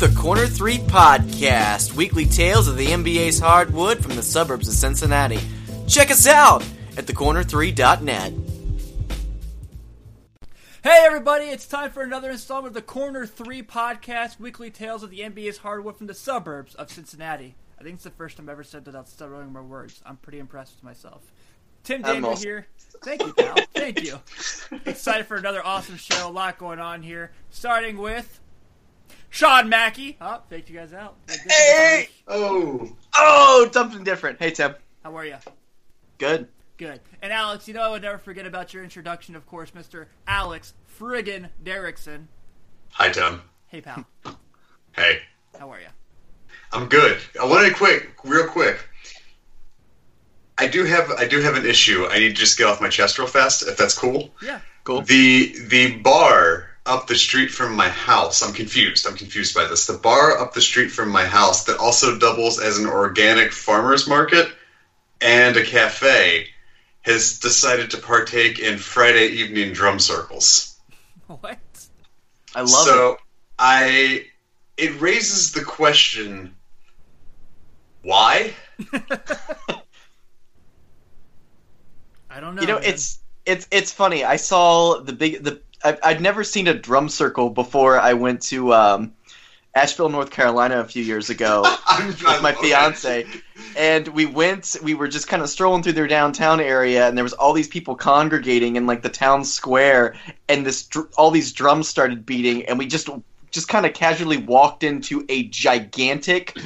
the Corner 3 Podcast, weekly tales of the NBA's hardwood from the suburbs of Cincinnati. Check us out at thecorner3.net. Hey everybody, it's time for another installment of the Corner 3 Podcast, weekly tales of the NBA's hardwood from the suburbs of Cincinnati. I think it's the first time I've ever said that without stuttering my words. I'm pretty impressed with myself. Tim I'm Daniel also- here. Thank you, pal. Thank you. Excited for another awesome show. A lot going on here. Starting with Sean Mackey. Oh, faked you guys out. This Hey! Oh, oh, something different. Hey, Tim. How are you? Good. Good. And Alex, you know I would never forget about your introduction, of course, Mr. Alex Friggin Derrickson. Hi, Tim. Hey, pal. Hey, How are you? I'm good. I wanted to quick, real quick. I do have, I do have an issue. I need to just get off my chest real fast, if that's cool. Yeah. Cool. The the bar up the street from my house. I'm confused. I'm confused by this. The bar up the street from my house that also doubles as an organic farmers market and a cafe has decided to partake in Friday evening drum circles. What? I love it. so it. I it raises the question why? I don't know. You know, man. it's it's it's funny. I saw the big the I've, I'd never seen a drum circle before. I went to um, Asheville, North Carolina, a few years ago. With my fiance and we went we were just kind of strolling through their downtown area and there was all these people congregating in like the town square and this dr- all these drums started beating and we just just kind of casually walked into a gigantic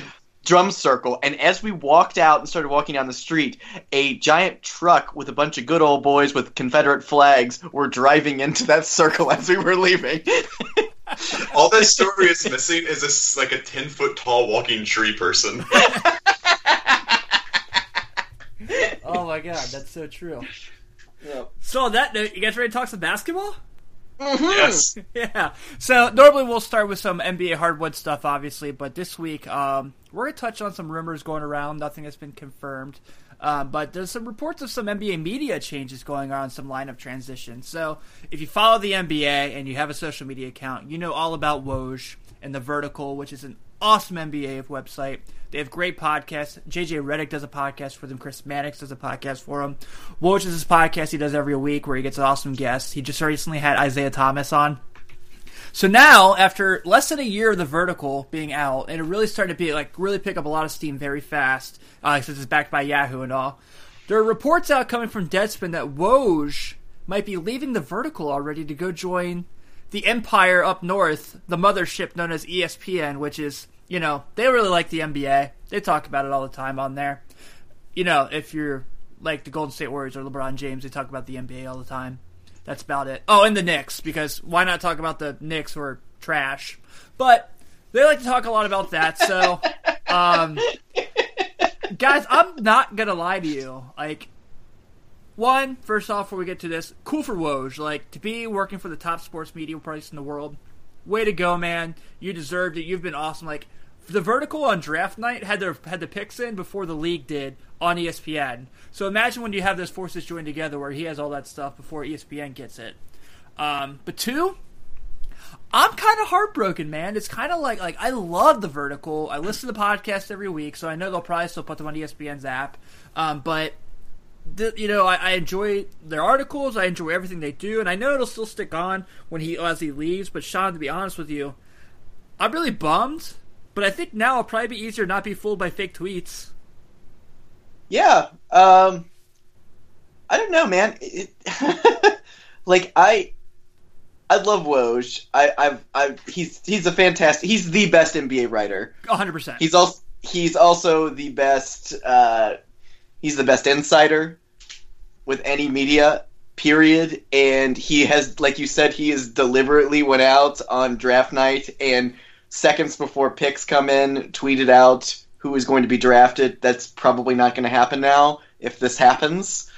drum circle and as we walked out and started walking down the street a giant truck with a bunch of good old boys with confederate flags were driving into that circle as we were leaving All that story is missing is this like a ten foot tall walking tree person. Oh my god, that's so true. Yep. So on that note, you guys ready to talk some basketball? Yes. Yeah. So normally we'll start with some NBA hardwood stuff, obviously, but this week um, we're gonna touch on some rumors going around. Nothing has been confirmed, um, but there's some reports of some NBA media changes going on, some lineup transitions. So if you follow the NBA and you have a social media account, you know all about Woj and the Vertical, which is an awesome NBA website. They have great podcasts. JJ Redick does a podcast for them. Chris Mannix does a podcast for them. Woj is his podcast he does every week where he gets awesome guests. He just recently had Isaiah Thomas on. So now, after less than a year of the vertical being out, and it really started to be like really pick up a lot of steam very fast, uh, since it's backed by Yahoo and all. There are reports out coming from Deadspin that Woj might be leaving the vertical already to go join the empire up north, the mothership known as ESPN, which is you know they really like the NBA. They talk about it all the time on there. You know, if you're like the Golden State Warriors or LeBron James, they talk about the NBA all the time. That's about it. Oh, and the Knicks, because why not talk about the Knicks who are trash? But they like to talk a lot about that. So, um, guys, I'm not gonna lie to you. Like, one, first off, before we get to this, cool for Woj. Like to be working for the top sports media place in the world. Way to go, man! You deserved it. You've been awesome. Like the vertical on draft night had their had the picks in before the league did on ESPN. So imagine when you have those forces joined together, where he has all that stuff before ESPN gets it. Um, but two, I'm kind of heartbroken, man. It's kind of like like I love the vertical. I listen to the podcast every week, so I know they'll probably still put them on ESPN's app. Um, but the, you know, I, I enjoy their articles. I enjoy everything they do, and I know it'll still stick on when he as he leaves. But Sean, to be honest with you, I'm really bummed. But I think now it'll probably be easier to not be fooled by fake tweets. Yeah. Um, I don't know, man. It, like I, I love Woj. I, I've, I've, he's, he's a fantastic. He's the best NBA writer. 100. percent He's also, he's also the best. Uh, he's the best insider with any media. Period. And he has, like you said, he has deliberately went out on draft night and seconds before picks come in, tweeted out who is going to be drafted. That's probably not going to happen now if this happens.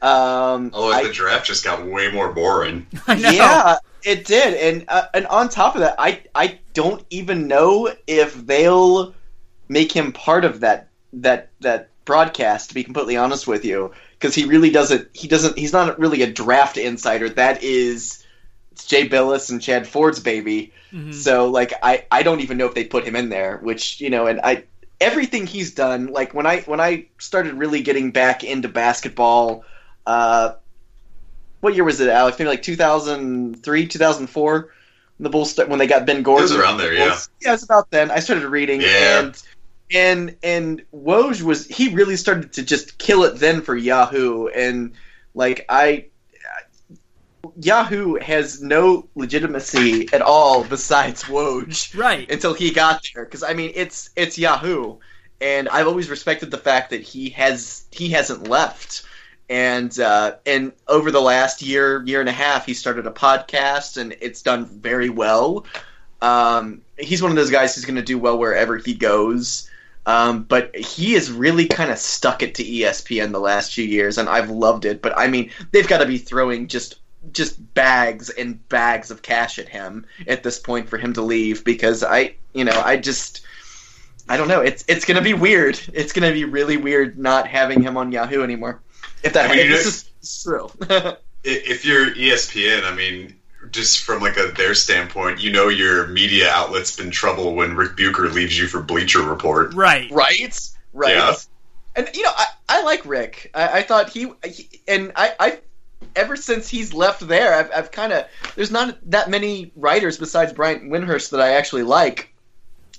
Um, Although I- the draft just got way more boring. Yeah, it did, and uh, and on top of that, I I don't even know if they'll make him part of that that that broadcast. To be completely honest with you, because he really doesn't. He doesn't. He's not really a draft insider. That is it's Jay Bilas and Chad Ford's baby. Mhm. So like I I don't even know if they put him in there, which you know, and I everything he's done. Like when I when I started really getting back into basketball, uh, what year was it, Alex? Maybe like two thousand three, two thousand four. The Bulls when they got Ben Gordon. was around there, yeah. Yeah, it's about then. I started reading Yeah. and. And and Woj was he really started to just kill it then for Yahoo and like I Yahoo has no legitimacy at all besides Woj Right. until he got there. Because I mean it's it's Yahoo. And I've always respected the fact that he has he hasn't left. And uh, and over the last year year and a half he started a podcast and it's done very well. Um, he's one of those guys who's going to do well wherever he goes. Um, but he has really kind of stuck it to ESPN the last few years and I've loved it. But I mean they've got to be throwing just just bags and bags of cash at him at this point for him to leave because I, you know, I just, I don't know. It's it's gonna be weird. It's gonna be really weird not having him on Yahoo anymore. If that I mean, if you this know- is this true. If you're ESPN, I mean, just from like a their standpoint, you know your media outlet's been trouble when Rick Bucher leaves you for Bleacher Report. Right. right, right. Yeah. And you know, I, I like Rick. I, I thought he, he and I, I, ever since he's left there, I've, I've kind of there's not that many writers besides Brian Windhorst that I actually like.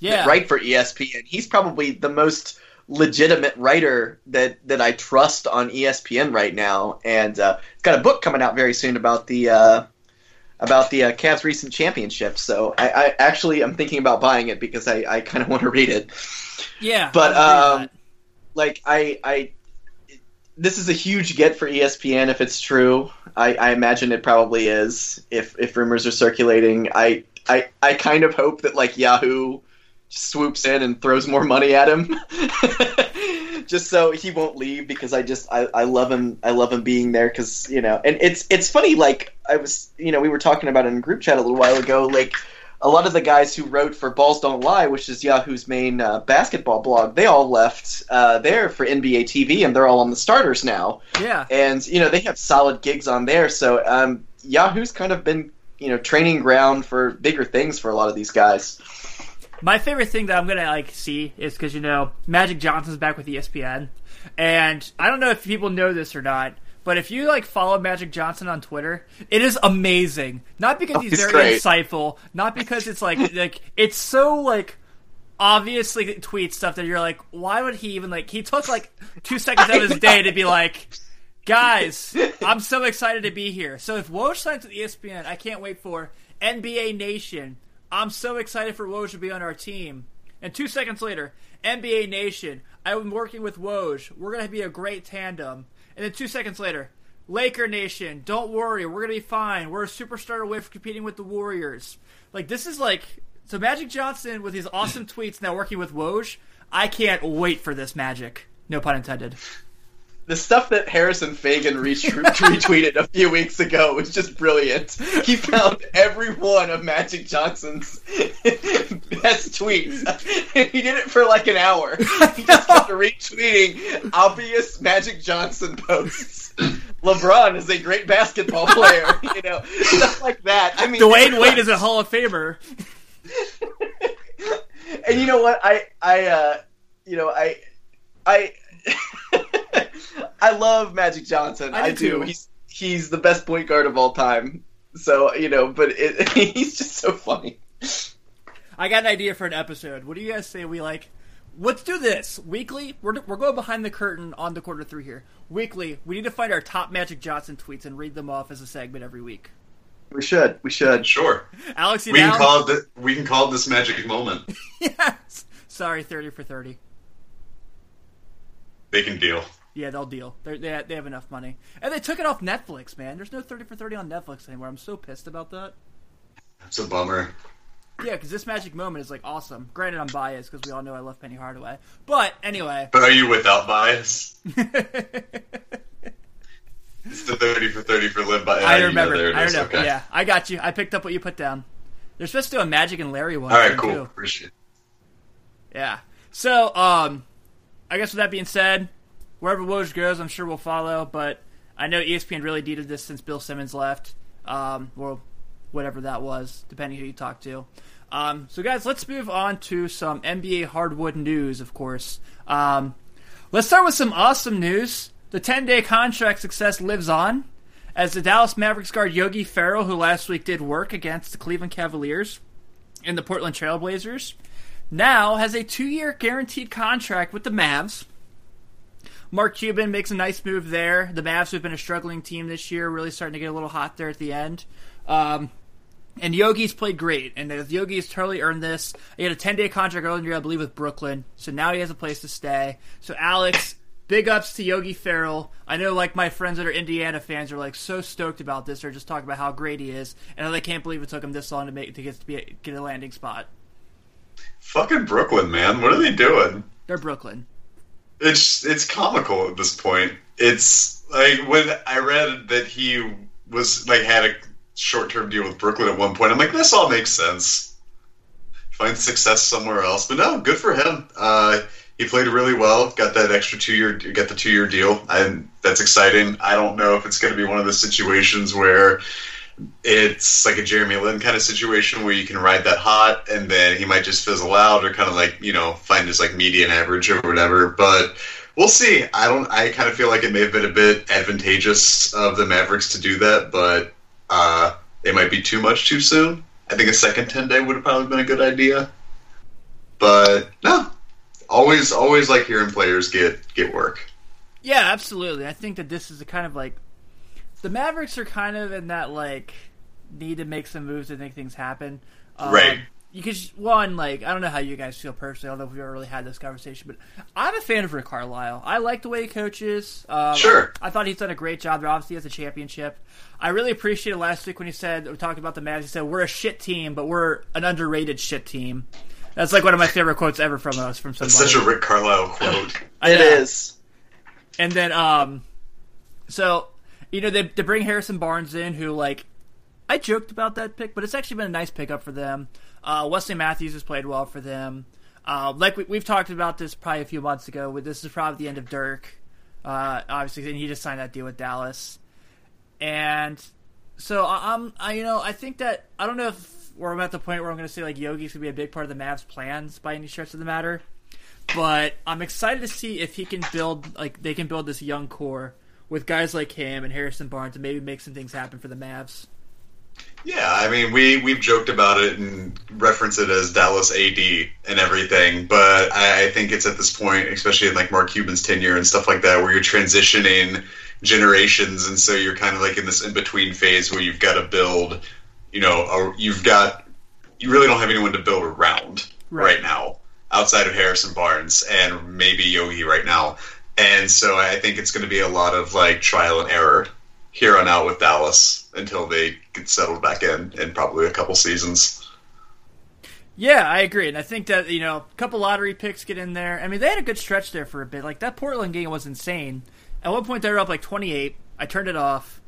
Yeah. write for ESPN. He's probably the most legitimate writer that that I trust on ESPN right now, and uh, he's got a book coming out very soon about the uh, about the uh, Cavs' recent championship. So I, I actually I'm thinking about buying it because I, I kind of want to read it. Yeah. But, I agree with um. Like I I this is a huge get for ESPN if it's true. I, I imagine it probably is if if rumors are circulating. I I I kind of hope that like Yahoo swoops in and throws more money at him. just so he won't leave because I just I, I love him I love him being there because you know and it's it's funny like I was you know we were talking about it in group chat a little while ago like a lot of the guys who wrote for Balls Don't Lie, which is Yahoo's main uh, basketball blog, they all left uh, there for NBA TV, and they're all on the starters now. yeah. And you know they have solid gigs on there, so um, Yahoo's kind of been you know training ground for bigger things for a lot of these guys. My favorite thing that I'm gonna like see is because you know Magic Johnson's back with ESPN, and I don't know if people know this or not, but if you like follow Magic Johnson on Twitter, it is amazing. Not because Oh, he's very great. insightful, not because it's like like it's so like obviously tweet stuff that you're like, why would he even like? He took like two seconds out of his day to be like. Guys, I'm so excited to be here. So if Woj signs with ESPN, I can't wait for NBA Nation. I'm so excited for Woj to be on our team. And two seconds later, NBA Nation. I'm working with Woj. We're gonna be a great tandem. And then two seconds later, Laker Nation. Don't worry, we're gonna be fine. We're a superstar away from competing with the Warriors. Like this is like so Magic Johnson with his awesome tweets now working with Woj. I can't wait for this magic. No pun intended. The stuff that Harrison Faigen retweeted a few weeks ago was just brilliant. He found every one of Magic Johnson's best tweets. And he did it for like an hour. He just kept retweeting obvious Magic Johnson posts. LeBron is a great basketball player, you know, stuff like that. I mean, Dwyane Wade is a Hall of Famer. and you know what? I I uh, you know I I I love Magic Johnson. I I, do do. too. He's he's the best point guard of all time. So you know, but it, he's just so funny. I got an idea for an episode. What do you guys say we like? Let's do this weekly. We're we're going behind the curtain on the Corner 3 here. Weekly, we need to find our top Magic Johnson tweets and read them off as a segment every week. We should. We should. Sure, Alex, you we down? can call it. The, we can call it this magic moment. yes. Sorry, thirty for thirty. They can deal. Yeah, they'll deal. They're, they they have enough money, and they took it off Netflix. Man, there's no thirty for thirty on Netflix anymore. I'm so pissed about that. It's a bummer. Yeah, because this magic moment is like awesome. Granted, I'm biased because we all know I love Penny Hardaway. But anyway, But are you without bias? It's the thirty for thirty for live by. I remember. there it I remember. Okay. Yeah, I got you. I picked up what you put down. They're supposed to do a Magic and Larry one. All right. Cool. too. Appreciate. it. Yeah. So, um, I guess with that being said, wherever Woj goes, I'm sure we'll follow. But I know ESPN really needed this since Bill Simmons left. Um, well, whatever that was, depending who you talk to. Um, so, guys, let's move on to some NBA hardwood news, of course. Um, let's start with some awesome news. The 10 day contract success lives on as the Dallas Mavericks guard Yogi Ferrell, who last week did work against the Cleveland Cavaliers and the Portland Trailblazers, now has a two year guaranteed contract with the Mavs. Mark Cuban makes a nice move there. The Mavs have been a struggling team this year, really starting to get a little hot there at the end. Um, and Yogi's played great, and Yogi's totally earned this. He had a 10 day contract earlier, I believe, with Brooklyn, so now he has a place to stay. So, Alex, big ups to Yogi Ferrell. I know, like, my friends that are Indiana fans are, like, so stoked about this. They're just talking about how great he is, and they can't believe it took him this long to make to get to be, get a landing spot. Fucking Brooklyn, man. What are they doing? They're Brooklyn. It's it's comical at this point. It's like when I read that he was like had a short term deal with Brooklyn at one point. I'm like, this all makes sense. Find success somewhere else, but no, good for him. Uh, he played really well. Got that extra two year, got the two year deal, and that's exciting. I don't know if it's going to be one of the situations where it's like a Jeremy Lin kind of situation where you can ride that hot and then he might just fizzle out or kind of like you know find his like median average or whatever. But we'll see. I don't. I kind of feel like it may have been a bit advantageous of the Mavericks to do that, but uh, it might be too much too soon. I think a second ten day would have probably been a good idea. But no, always always like hearing players get get work. Yeah, absolutely. I think that this is a kind of like the Mavericks are kind of in that like need to make some moves to make things happen. Um, right. Because one, like, I don't know how you guys feel personally. I don't know if we've ever really had this conversation, but I'm a fan of Rick Carlisle. I like the way he coaches. Um, sure. I, I, thought he's done a great job there. Obviously, has a championship. I really appreciated last week when he said we talked about the Mavs. He said we're a shit team, but we're an underrated shit team. That's like one of my favorite quotes ever from us from somebody. That's such a Rick Carlisle quote. it is. And then, um, so you know, they, they bring Harrison Barnes in, who, like, I joked about that pick, but it's actually been a nice pickup for them. Uh, Wesley Matthews has played well for them. Uh, like we, have talked about this probably a few months ago. This is probably the end of Dirk, uh, obviously, and he just signed that deal with Dallas. And so I'm, I, you know, I think that I don't know if we're at the point where I'm going to say like Yogi's going to be a big part of the Mavs' plans by any stretch of the matter. But I'm excited to see if he can build like they can build this young core with guys like him and Harrison Barnes and maybe make some things happen for the Mavs. Yeah, I mean, we we've joked about it and reference it as Dallas AD and everything, but I, I think it's at this point, especially in like Mark Cuban's tenure and stuff like that, where you're transitioning generations, and so you're kind of like in this in between phase where you've got to build, you know, a, you've got you really don't have anyone to build around right, right now outside of Harrison Barnes and maybe Yogi right now. And so I think it's going to be a lot of like trial and error here on out with Dallas until they get settled back in in probably a couple seasons. Yeah, I agree, and I think that you know a couple lottery picks get in there. I mean, they had a good stretch there for a bit. Like that Portland game was insane. At one point, they were up like twenty-eight. I turned it off,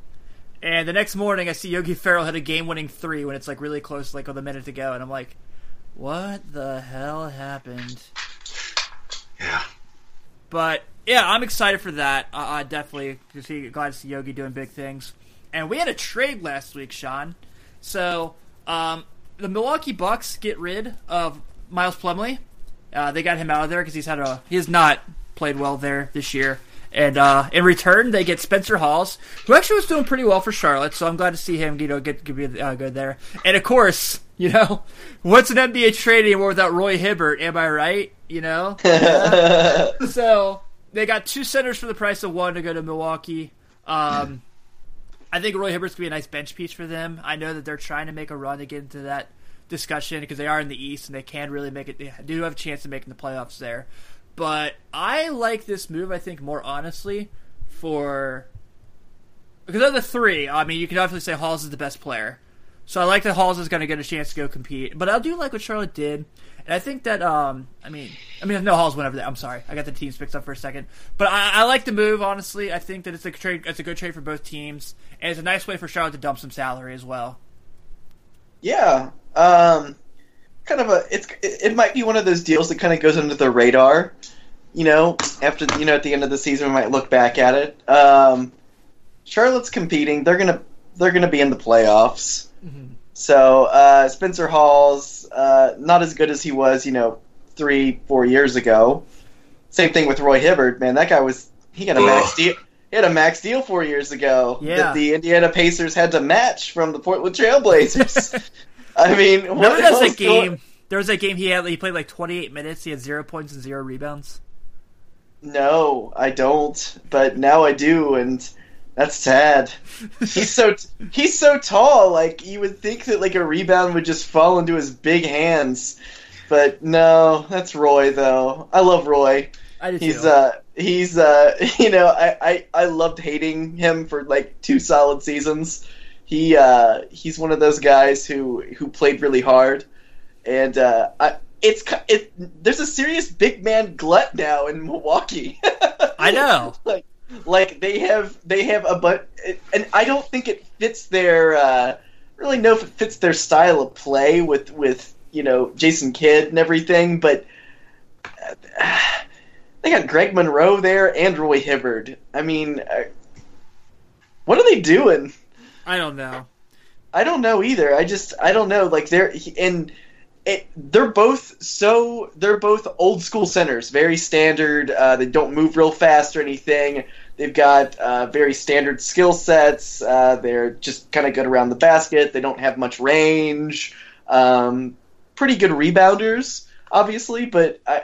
and the next morning, I see Yogi Ferrell had a game-winning three when it's like really close, like with a minute to go, and I'm like, "What the hell happened?" Yeah. But yeah, I'm excited for that. Uh, uh, definitely to see, glad to see Yogi doing big things. And we had a trade last week, Sean. So um, the Milwaukee Bucks get rid of Miles Plumlee. Uh, they got him out of there because he's had a he has not played well there this year. And uh, in return, they get Spencer Hawes, who actually was doing pretty well for Charlotte. So I'm glad to see him, you know, get, get uh, good there. And of course, you know, what's an NBA trade anymore without Roy Hibbert? Am I right? You know. so they got two centers for the price of one to go to Milwaukee. Um, I think Roy Hibbert's gonna be a nice bench piece for them. I know that they're trying to make a run to get into that discussion because they are in the East and they can really make it. They do have a chance of making the playoffs there. But I like this move. I think more honestly for because of the three. I mean, you can definitely say Hawes is the best player. So I like that Hawes is going to get a chance to go compete. But I do like what Charlotte did. And I think that um, I mean, I mean, no Hawes went over there. I'm sorry, I got the teams mixed up for a second. But I, I like the move. Honestly, I think that it's a trade. It's a good trade for both teams, and it's a nice way for Charlotte to dump some salary as well. Yeah, um, kind of a. It's it, it might be one of those deals that kind of goes under the radar. You know, after you know at the end of the season, we might look back at it. Um, Charlotte's competing. They're gonna they're gonna be in the playoffs. Mm-hmm. So uh, Spencer Hawes uh, not as good as he was, you know, three, four years ago. Same thing with Roy Hibbert. Man, that guy was he got a max deal. He had a max deal four years ago Yeah. that the Indiana Pacers had to match from the Portland Trailblazers. I mean, what, Remember there was what that game? There was that game he had. He played like 28 minutes. He had zero points and zero rebounds. No, I don't. But now I do, and that's sad. He's so he's so tall. Like you would think that like a rebound would just fall into his big hands, but no, that's Roy though. I love Roy. I did He's too. uh he's uh you know I, I I loved hating him for like two solid seasons. He uh he's one of those guys who who played really hard, and uh I. It's it. There's a serious big man glut now in Milwaukee. I know. like like they have they have a but and I don't think it fits their uh really know if it fits their style of play with with you know Jason Kidd and everything but uh, they got Greg Monroe there and Roy Hibbert I mean uh, what are they doing I don't know. I don't know either. I just I don't know. Like they're and it, they're both so they're both old school centers, very standard. Uh, they don't move real fast or anything. They've got uh, very standard skill sets. Uh, they're just kind of good around the basket. They don't have much range. Um, pretty good rebounders, obviously, but I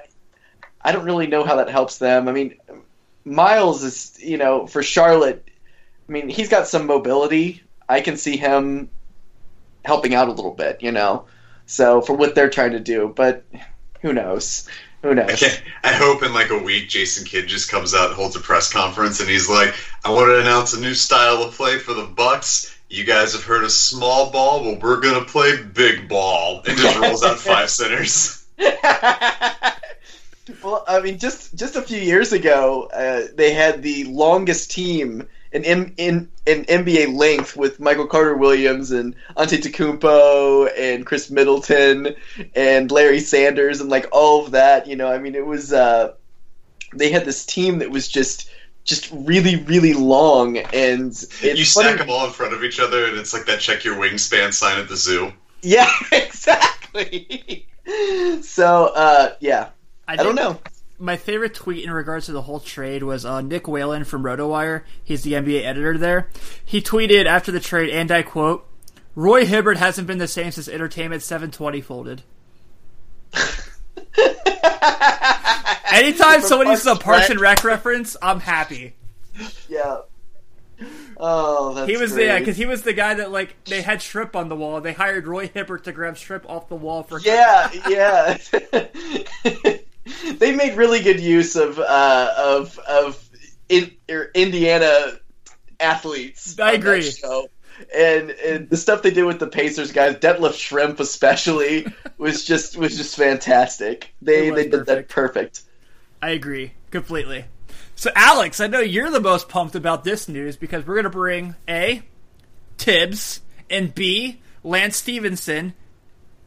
I don't really know how that helps them. I mean, Miles is you know for Charlotte. I mean, he's got some mobility. I can see him helping out a little bit, you know. So for what they're trying to do, but who knows? Who knows? I hope in like a week Jason Kidd just comes out and holds a press conference and he's like, I want to announce a new style of play for the Bucks. You guys have heard of small ball, well we're gonna play big ball and just rolls out five centers. well, I mean, just just a few years ago, uh, they had the longest team in in in, in NBA length with Michael Carter Williams and Antetokounmpo and Khris Middleton and Larry Sanders and like all of that. You know, I mean, it was uh, they had this team that was just just really really long and it's you funny- stack them all in front of each other and it's like that check your wingspan sign at the zoo. Yeah, exactly. so, uh, yeah, I, don't know. My favorite tweet in regards to the whole trade was uh, Nick Whalen from RotoWire. He's the NBA editor there. He tweeted after the trade, and I quote, Roy Hibbert hasn't been the same since Entertainment 720 folded. Anytime someone uses a Parks and Rec reference, I'm happy. Yeah. Oh, that's He was great. yeah, because he was the guy that like they had strip on the wall. They hired Roy Hibbert to grab strip off the wall for Yeah, yeah. they made really good use of uh, of of in, er, Indiana athletes. I agree. And, and the stuff they did with the Pacers guys, Detlef Schrempf especially, was just was just fantastic. They they did that perfect. perfect. I agree completely. So, Alex, I know you're the most pumped about this news because we're going to bring A, Tibbs, and B, Lance Stephenson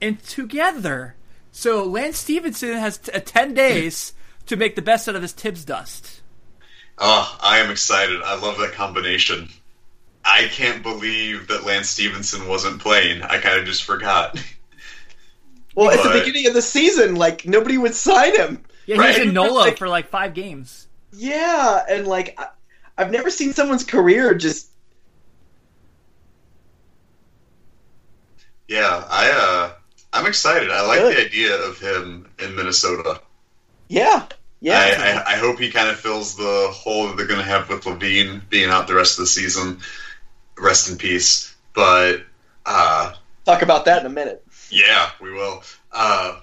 and together. So, Lance Stephenson has t- uh, 10 days to make the best out of his Tibbs dust. Oh, I am excited. I love that combination. I can't believe that Lance Stephenson wasn't playing. I kind of just forgot. Well, at the beginning of the season, like nobody would sign him. Yeah, Right. he was in NOLA Like- for like five games. Yeah, and like I, I've never seen someone's career just Yeah, I uh, I'm excited. I like Good. the idea of him in Minnesota. yeah, yeah. I, I, I hope he kind of fills the hole that they're going to have with LaVine being out the rest of the season. Rest in peace. But uh, Talk about that in a minute. yeah, we will. Uh,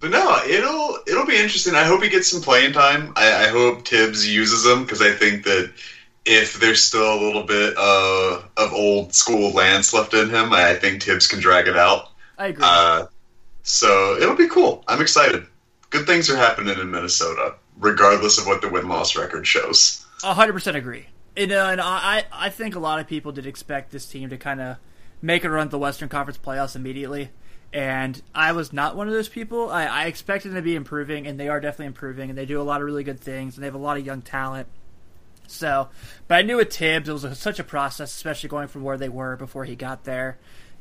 but no, it'll it'll be interesting. I hope he gets some playing time. I, I hope Tibbs uses him because I think that if there's still a little bit uh, of old school Lance left in him, I think Tibbs can drag it out. I agree. Uh, so it'll be cool. I'm excited. Good things are happening in Minnesota, regardless of what the win loss record shows. Hundred percent agree. And, uh, and I, I think a lot of people did expect this team to kind of make a run at the Western Conference playoffs immediately, and I was not one of those people. I, I expected them to be improving, and they are definitely improving, and they do a lot of really good things, and they have a lot of young talent. So, but I knew with Tibbs, it was a, such a process, especially going from where they were before he got there.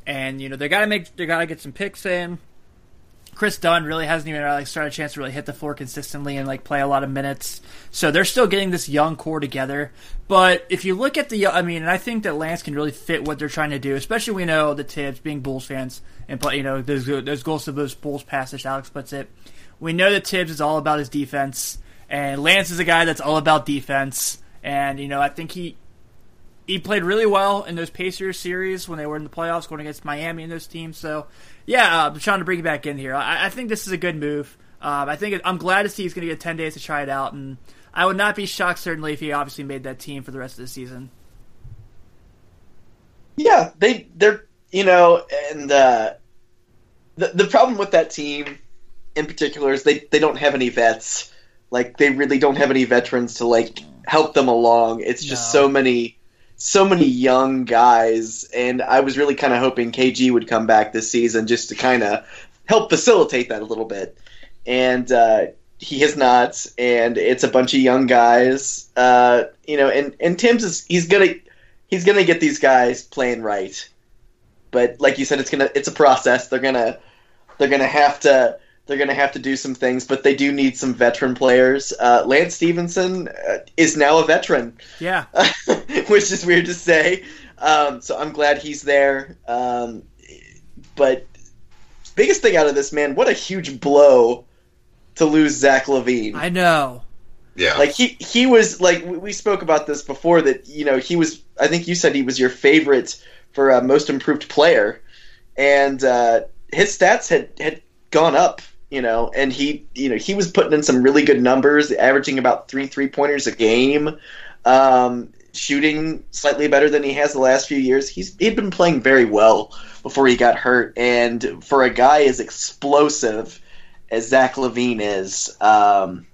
And you know they got to make they got to get some picks in. Kris Dunn really hasn't even like started a chance to really hit the floor consistently and like play a lot of minutes. So they're still getting this young core together. But if you look at the, I mean, and I think that Lance can really fit what they're trying to do. Especially we know the Tibbs being Bulls fans and play, you know, there's there's goals to those Bulls pass as Alex puts it. We know that Tibbs is all about his defense, and Lance is a guy that's all about defense. And you know, I think he he played really well in those Pacers series when they were in the playoffs, going against Miami and those teams. So yeah, uh, I'm trying to bring you back in here. I, I think this is a good move. Um, I think it, I'm glad to see he's going to get 10 days to try it out, and I would not be shocked certainly if he obviously made that team for the rest of the season. Yeah, they they're you know, and uh, the the problem with that team in particular is they they don't have any vets. Like they really don't have any veterans to like help them along. It's just No. so many so many young guys and I was really kind of hoping KG would come back this season just to kind of help facilitate that a little bit. And uh he has not, and it's a bunch of young guys. Uh, you know, and and Tim's is he's gonna he's gonna get these guys playing right. But like you said, it's gonna it's a process. They're gonna they're gonna have to they're gonna have to do some things, but they do need some veteran players. Uh, Lance Stephenson uh, is now a veteran, Yeah, which is weird to say. Um, so I'm glad he's there. Um, but biggest thing out of this man, what a huge blow to lose Zach LaVine. I know. Yeah. Like he he was like we- we spoke about this before that you know he was I think you said he was your favorite for uh, most improved player, and uh, his stats had had gone up. You know, and he you know he was putting in some really good numbers, averaging about three three pointers a game, um, shooting slightly better than he has the last few years. He's he'd been playing very well before he got hurt, and for a guy as explosive as Zach LaVine is. Um,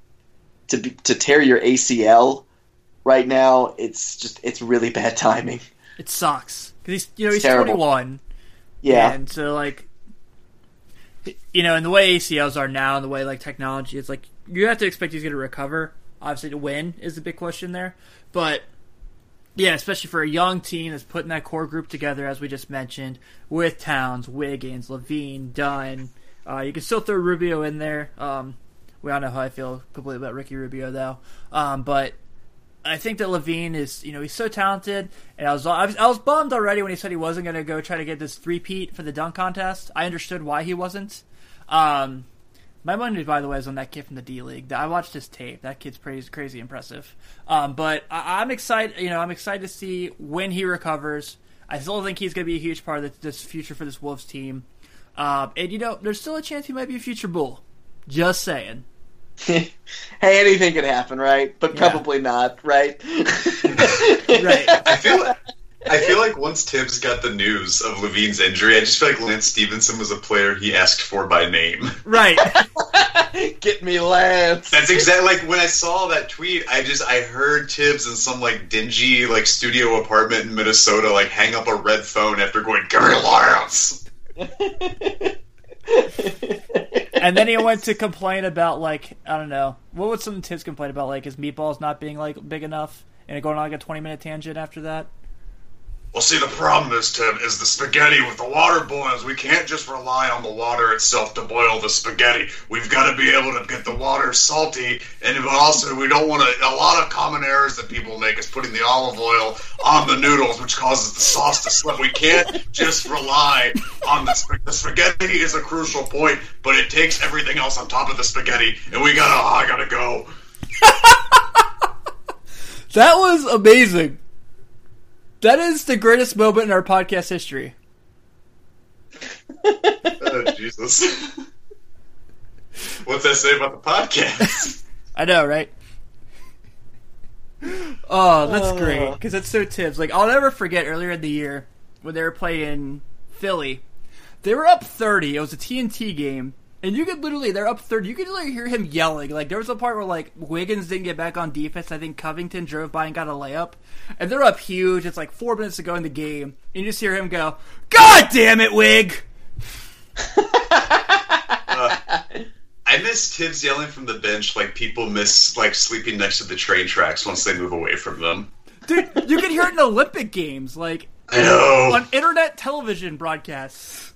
to to tear your ACL right now, it's just it's really bad timing. It sucks because he's you know It's he's terrible. 21, Yeah, and so like you know, and the way ACLs are now, and the way like technology, it's like you have to expect he's going to recover. Obviously, to win is the big question there, but yeah, especially for a young team that's putting that core group together, as we just mentioned, with Towns, Wiggins, LaVine, Dunn. Uh, you can still throw Rubio in there. Um, we all know how I feel completely about Ricky Rubio, though. Um, but I think that LaVine is, you know, he's so talented, and I was, I was, I was bummed already when he said he wasn't going to go try to get this three-peat for the dunk contest. I understood why he wasn't. Um, my money, by the way, is on that kid from the D League. I watched his tape. That kid's crazy, crazy impressive. Um, but I, I'm excited. You know, I'm excited to see when he recovers. I still think he's going to be a huge part of this, this future for this Wolves team. Um, and you know, there's still a chance he might be a future Bull. Just saying. hey, anything could happen, right? But Yeah. probably not, right? Right. I feel I feel like once Tibbs got the news of LaVine's injury, I just feel like Lance Stephenson was a player he asked for by name. Right. Get me Lance. That's exactly like when I saw that tweet. I just I heard Tibbs in some like dingy like studio apartment in Minnesota like hang up a red phone after going Gary Lance. and then he went to complain about like I don't know what would some tips complain about like his meatballs not being like big enough and going on like a 20 minute tangent after that. Well, see, the problem is, Tim, is the spaghetti with the water boils. We can't just rely on the water itself to boil the spaghetti. We've got to be able to get the water salty, and but also we don't want to. A lot of common errors that people make is putting the olive oil on the noodles, which causes the sauce to slip. We can't just rely on the the spaghetti. Is a crucial point, but it takes everything else on top of the spaghetti, and we gotta. Oh, I gotta go. That was amazing. That is the greatest moment in our podcast history. Oh, Jesus. What's that say about the podcast? I know, right? Oh, that's Oh. great because it's so Tibbs. Like I'll never forget earlier in the year when they were playing Philly. They were up thirty. It was a TNT game, and you could literally they're up thirty. You could literally hear him yelling. Like there was a part where like Wiggins didn't get back on defense. I think Covington drove by and got a layup, and they're up huge. It's like four minutes to go in the game, and you just hear him go, "God damn it, Wig!" I miss Tibbs yelling from the bench like people miss like sleeping next to the train tracks once they move away from them. Dude, you can hear it in Olympic games. Like I know. on internet television broadcasts.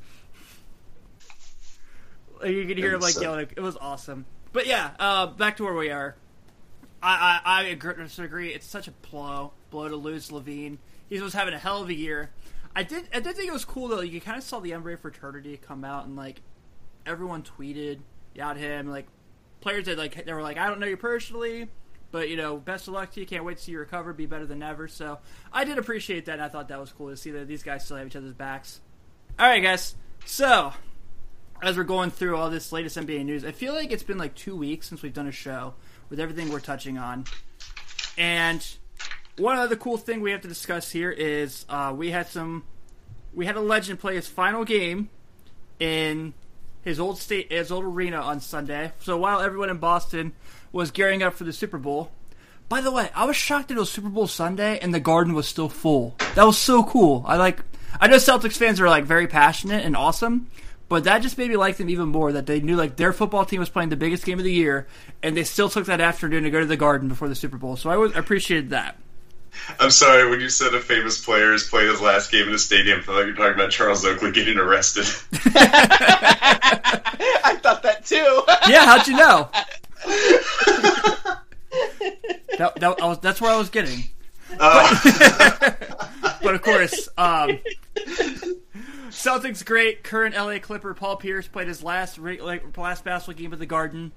Like, you could hear him like So- yelling. It was awesome. But yeah, uh, back to where we are. I I, I agree. It's such a blow blow to lose LaVine. He was having a hell of a year. I did I did think it was cool though. You kind of saw the NBA fraternity come out and like everyone tweeted at him. Like players that like they were like, I don't know you personally, but you know, best of luck to you. Can't wait to see you recover. Be better than ever. So I did appreciate that. and I thought that was cool to see that these guys still have each other's backs. All right, guys. So as we're going through all this latest NBA news, I feel like it's been like two weeks since we've done a show with everything we're touching on. And one other cool thing we have to discuss here is uh, we had some, we had a legend play his final game in his old state, his old arena on Sunday. So while everyone in Boston was gearing up for the Super Bowl, by the way, I was shocked that it was Super Bowl Sunday and the Garden was still full. That was so cool. I like. I know Celtics fans are like very passionate and awesome, but that just made me like them even more. That they knew like their football team was playing the biggest game of the year, and they still took that afternoon to go to the Garden before the Super Bowl. So I was, appreciated that. I'm sorry, when you said a famous player has played his last game in a stadium, I feel like you're talking about Charles Oakley getting arrested. I thought that too. Yeah, how'd you know? that, that, I was, that's where I was getting. Uh, But of course, um, Celtics great. Current LA Clipper Paul Pierce played his last like last basketball game at the Garden.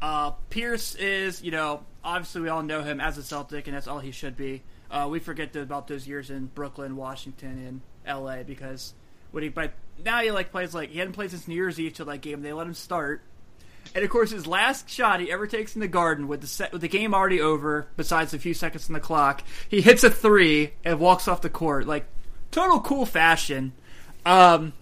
Uh, Pierce is, you know, obviously we all know him as a Celtic, and that's all he should be. Uh, we forget the, about those years in Brooklyn, Washington, and LA because he but now he like plays like he hadn't played since New Year's Eve till that game. They let him start. And of course, his last shot he ever takes in the Garden, with the set, with the game already over, besides a few seconds on the clock, he hits a three and walks off the court like total cool fashion. Um,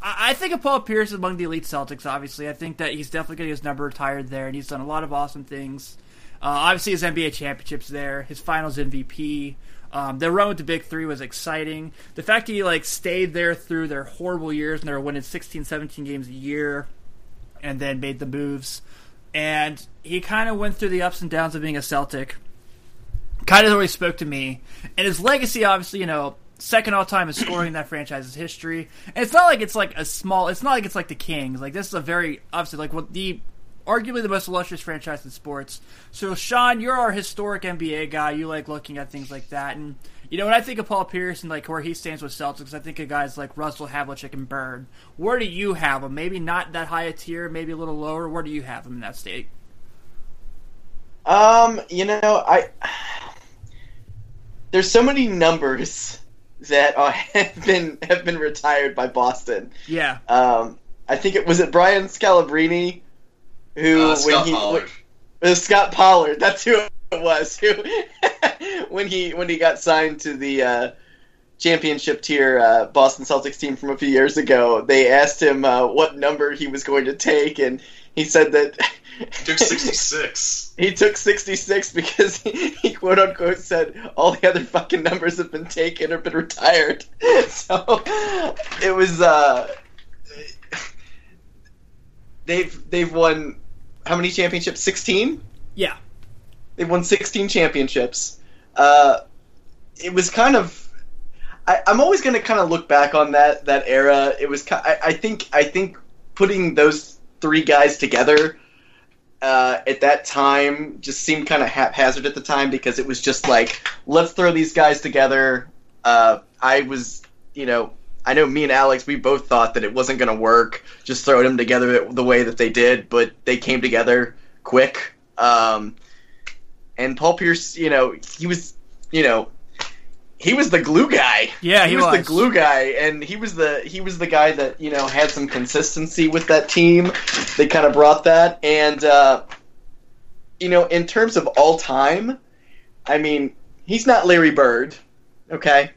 I, think of Paul Pierce among the elite Celtics. Obviously, I think that he's definitely getting his number retired there, and he's done a lot of awesome things. Uh, obviously, his NBA championships there, his Finals MVP. Um, their run with the Big Three was exciting. The fact that he like stayed there through their horrible years and they were winning 16, 17 games a year and then made the moves. And he kind of went through the ups and downs of being a Celtic. Kind of always spoke to me. And his legacy, obviously, you know, second all time in scoring in that franchise's history. And it's not like it's like a small, it's not like it's like the Kings. Like, this is a very, obviously, like what the, arguably the most illustrious franchise in sports. So, Sean, you're our historic NBA guy. You like looking at things like that. And, you know, when I think of Paul Pierce and like where he stands with Celtics, I think of guys like Russell Havlicek and Bird. Where do you have him? Maybe not that high a tier, maybe a little lower. Where do you have him in that state? Um, you know, I there's so many numbers that are, have been have been retired by Boston. Yeah. Um, I think it was it Brian Scalabrine who uh, Scott when he Pollard. Uh, Scott Pollard. That's who it was. Who when he when he got signed to the uh, championship tier uh, Boston Celtics team from a few years ago, they asked him uh, what number he was going to take, and he said that He took 66. he took 66 because he, he quote unquote said all the other fucking numbers have been taken or been retired. So it was uh they've they've won how many championships? 16? Yeah. They've won 16 championships. Uh, it was kind of. I, I'm always going to kind of look back on that that era. It was. ki- I, I think. I think putting those three guys together uh, at that time just seemed kind of haphazard at the time because it was just like, let's throw these guys together. Uh, I was, you know, I know me and Alex, we both thought that it wasn't going to work, just throwing them together the way that they did, but they came together quick. Um, and Paul Pierce, you know, he was, you know, he was the glue guy. Yeah, he was, the glue guy, and he was the he was the guy that you know had some consistency with that team. They kind of brought that, and uh, you know, in terms of all time, I mean, he's not Larry Bird. Okay,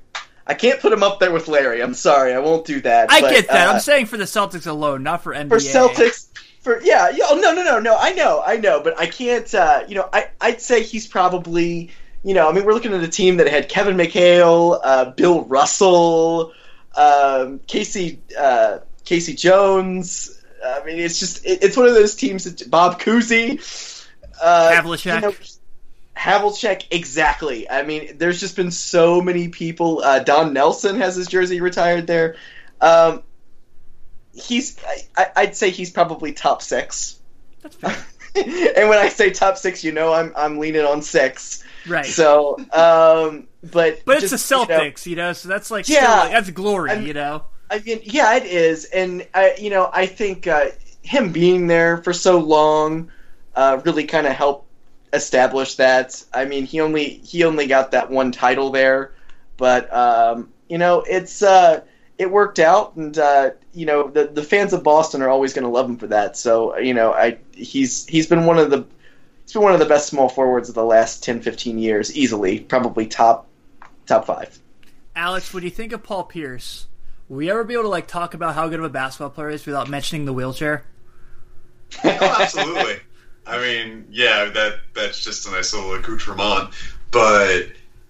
I can't put him up there with Larry. I'm sorry, I won't do that. I but, get that. uh, I'm saying for the Celtics alone, not for NBA. for Celtics. For yeah, yeah, oh, no, no, no, no. I know, I know, but I can't. Uh, you know, I I'd say he's probably. You know, I mean, we're looking at a team that had Kevin McHale, uh, Bill Russell, um, K.C. uh, K.C. Jones. I mean, it's just it, it's one of those teams that Bob Cousy, uh, Havlicek. you know, Havlicek, exactly. I mean, there's just been so many people. Uh, Don Nelson has his jersey retired there. Um, he's, I, I'd say he's probably top six. That's fair. and when I say top six, you know I'm I'm leaning on six. Right. So, um, but but it's just, the you know, Celtics, you know, so that's like Yeah. still, like, that's glory, I'm- you know. I mean, yeah, it is, and I, you know, I think uh, him being there for so long uh, really kind of helped establish that. I mean, he only he only got that one title there, but um, you know, it's uh, it worked out, and uh, you know, the the fans of Boston are always going to love him for that. So, you know, I he's he's been one of the he's been one of the best small forwards of the last 10, 15 years, easily, probably top top five. Alex, what do you think of Paul Pierce, will we ever be able to like talk about how good of a basketball player he is without mentioning the wheelchair? Oh, absolutely. I mean, yeah, that that's just a nice little accoutrement. But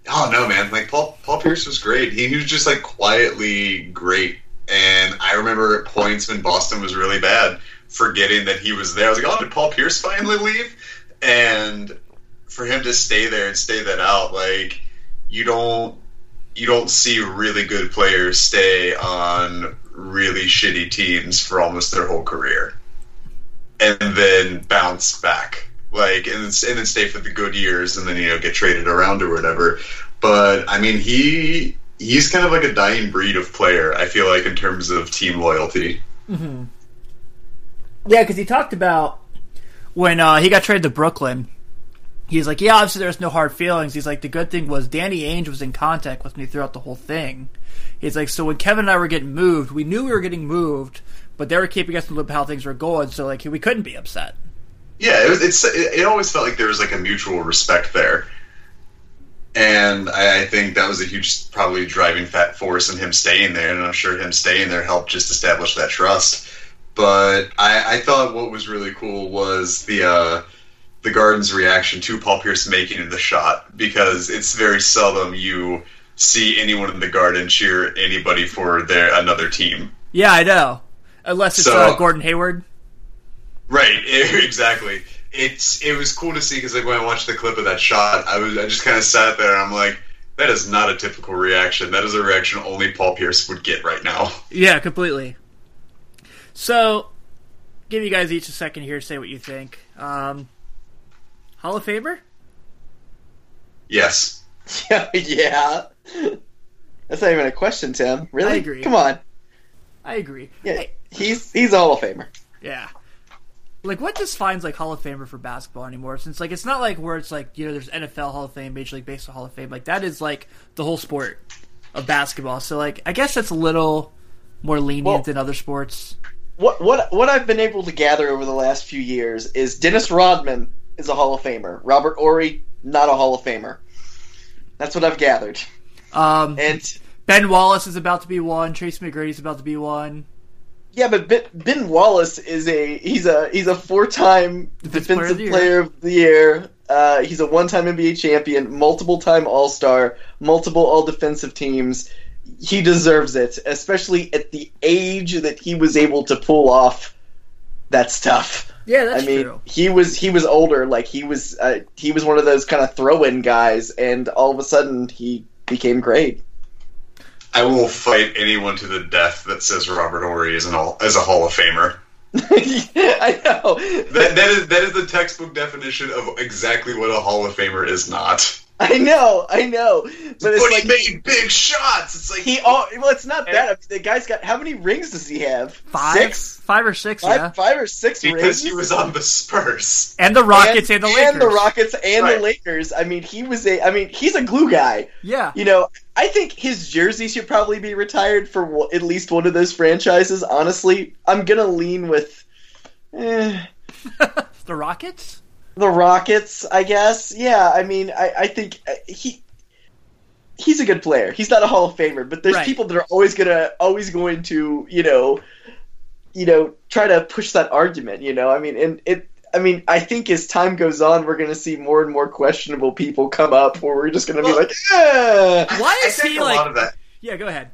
oh no, man, like Paul Paul Pierce was great. He, he was just like quietly great. And I remember at points when Boston was really bad, forgetting that he was there. I was like, oh, did Paul Pierce finally leave? And for him to stay there and stay that out, like you don't you don't see really good players stay on really shitty teams for almost their whole career and then bounce back. Like and, and then stay for the good years and then you know get traded around or whatever. But i mean he he's kind of like a dying breed of player i feel like in terms of team loyalty. Mm-hmm. Yeah, because he talked about when uh, he got traded to Brooklyn. He's like, yeah, obviously there's no hard feelings. He's like, the good thing was Danny Ainge was in contact with me throughout the whole thing. He's like, so when Kevin and I were getting moved, we knew we were getting moved, but they were keeping us in the loop how things were going, so like we couldn't be upset. yeah it, was, it's it, always felt like there was like a mutual respect there and I, I think that was a huge probably driving fat force in him staying there and i'm sure him staying there helped just establish that trust but I, I thought what was really cool was the uh, the Garden's reaction to Paul Pierce making the shot because it's very seldom you see anyone in the Garden cheer anybody for their another team. Yeah, I know. Unless it's So- uh, Gordon Hayward. Right, exactly. It's it was cool to see because like when I watched the clip of that shot, I was I just kind of sat there and I'm like, that is not a typical reaction. That is a reaction only Paul Pierce would get right now. Yeah, completely. So, give you guys each a second here to say what you think. Um, Hall of Famer? Yes. yeah. That's not even a question, Tim. Really? I agree. Come on. I agree. Yeah, Hey, he's he's a Hall of Famer. yeah. Like, what defines like Hall of Famer for basketball anymore? Since like it's not like where it's like you know there's NFL Hall of Fame, Major League Baseball Hall of Fame. Like that is like the whole sport of basketball. So like I guess that's a little more lenient Well- than other sports. What what what I've been able to gather over the last few years is Dennis Rodman is a Hall of Famer. Robert Horry not a Hall of Famer. That's what I've gathered. Um, And ben Wallace is about to be one. Tracy McGrady's about to be one. yeah, but Ben, ben Wallace is a he's a he's a four time Defensive Player of defensive the Year. player of the year. Uh, he's a one time NBA champion, multiple time All Star, multiple All Defensive teams. He deserves it, especially at the age that he was able to pull off that stuff. Yeah, that's I mean, true. he was he was older. Like he was uh, he was one of those kind of throw in guys, and all of a sudden he became great. I will fight anyone to the death that says Robert Horry is an all, as a Hall of Famer. I know. That, that is that is the textbook definition of exactly what a Hall of Famer is not. I know. I know. But But it's he like made big shots. It's like he all. Well, it's not that. I mean, the guy's got how many rings does he have? Five, Six. five or six, Five, yeah. five or six because rings. he was on the Spurs. And the Rockets and, the Lakers. and the Rockets and Right. the Lakers. I mean, he was a. I mean, he's a glue guy. Yeah, You know, I think his jersey should probably be retired for w- at least one of those franchises. Honestly, I'm gonna lean with eh, the Rockets. The Rockets. I guess. Yeah. I mean, I, I think uh, he. He's a good player. He's not a Hall of Famer, but there's Right. people that are always gonna, always going to, you know, you know, try to push that argument. You know, I mean, and it. I mean, I think as time goes on, we're going to see more and more questionable people come up, where we're just going to be like, eh. Why I is think he a like? lot of that? Yeah, go ahead.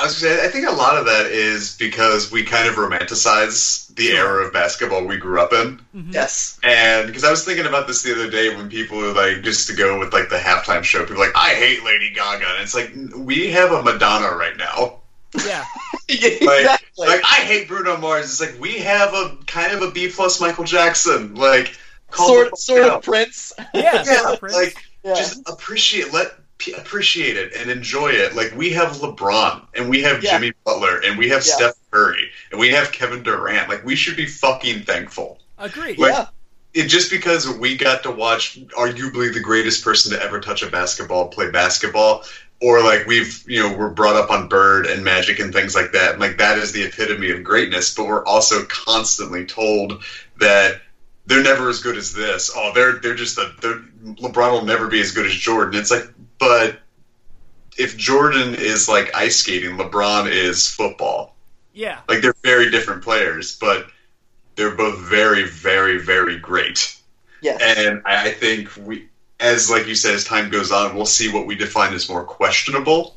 I was gonna say, I think a lot of that is because we kind of romanticize the era of basketball we grew up in. Mm-hmm. Yes. And because I was thinking about this the other day when people were like, just to go with like the halftime show, people were like, I hate Lady Gaga. And it's like, we have a Madonna right now. Yeah. Like, exactly. like I hate Bruno Mars. It's like, we have a kind of a B plus Michael Jackson. Like, sort sort of Prince. Yeah. Yeah, Prince. like, Yeah. just appreciate, let p- appreciate it and enjoy it. Like, we have LeBron and we have Yeah. Jimmy Butler and we have Yeah. Steph Curry and we have Kevin Durant. Like, we should be fucking thankful. Agreed. Like, yeah. it just because we got to watch arguably the greatest person to ever touch a basketball play basketball or like we've you know we're brought up on bird and magic and things like that like that is the epitome of greatness but we're also constantly told that they're never as good as this oh they're they're just a they're, lebron will never be as good as jordan it's like but if jordan is like ice skating lebron is football Yeah. like they're very different players, but they're both very, very, very great. Yes. And I I think we, as like you said, as time goes on, we'll see what we define as more questionable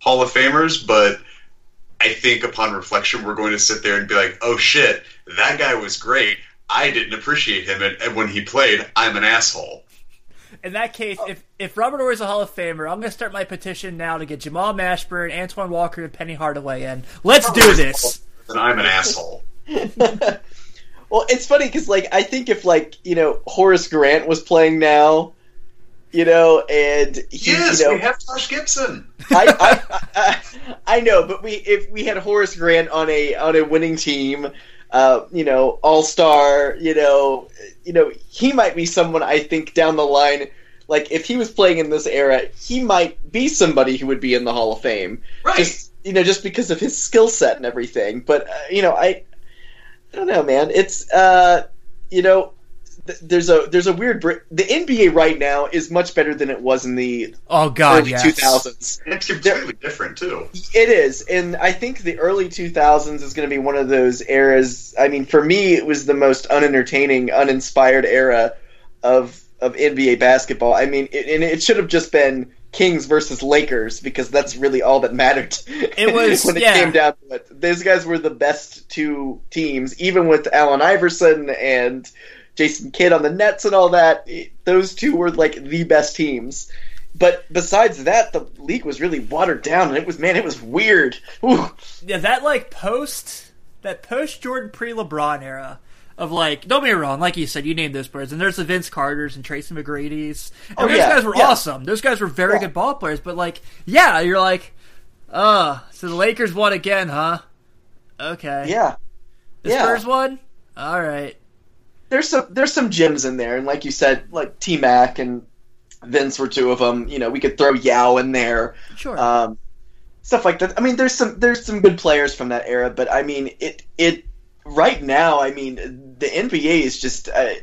Hall of Famers. But I think upon reflection, we're going to sit there and be like, "Oh shit, that guy was great. I didn't appreciate him, and, and when he played, I'm an asshole." In that case, if if Robert Horry's a Hall of Famer, I'm going to start my petition now to get Jamal Mashburn, Antoine Walker, and Penny Hardaway in. Let's do this. Then I'm an asshole. well, it's funny because like I think if like you know Horace Grant was playing now, you know, and he, Yes, you know, we have Josh Gibson. I, I, I, I know, but we if we had Horace Grant on a on a winning team, uh, you know, all star, you know, you know, he might be someone I think down the line. Like if he was playing in this era, he might be somebody who would be in the Hall of Fame. Right. Just you know, just because of his skill set and everything. But uh, you know, I, I don't know, man. It's uh, you know, there's a there's a weird. Br- the NBA right now is much better than it was in the Oh God, early yes. 2000s. It's completely different too. It is, and I think the early 2000s is going to be one of those eras. I mean, for me, it was the most unentertaining, uninspired era of of NBA basketball. I mean, it, and it should have just been Kings versus Lakers because that's really all that mattered. It was- when it yeah. came down to it. Those guys were the best two teams, even with Allen Iverson and Jason Kidd on the Nets and all that. it- those two were like the best teams. But besides that, the league was really watered down, and it was man, it was weird. Ooh. Yeah, that like post that post Jordan pre LeBron era of like don't be wrong, like you said, you named those players, and there's the Vince Carters and Tracy McGrady's. And Oh, those yeah, guys were yeah. awesome. Those guys were very Yeah. good ball players, but like, yeah, you're like, uh, so the Lakers won again, huh? Okay. Yeah, The yeah. Spurs won? Alright. There's some there's some gems in there, and like you said, like T Mac and Vince were two of them. You know, we could throw Yao in there. Sure. um, stuff like that. I mean, there's some there's some good players from that era, but I mean, it it right now. I mean, the NBA is just uh,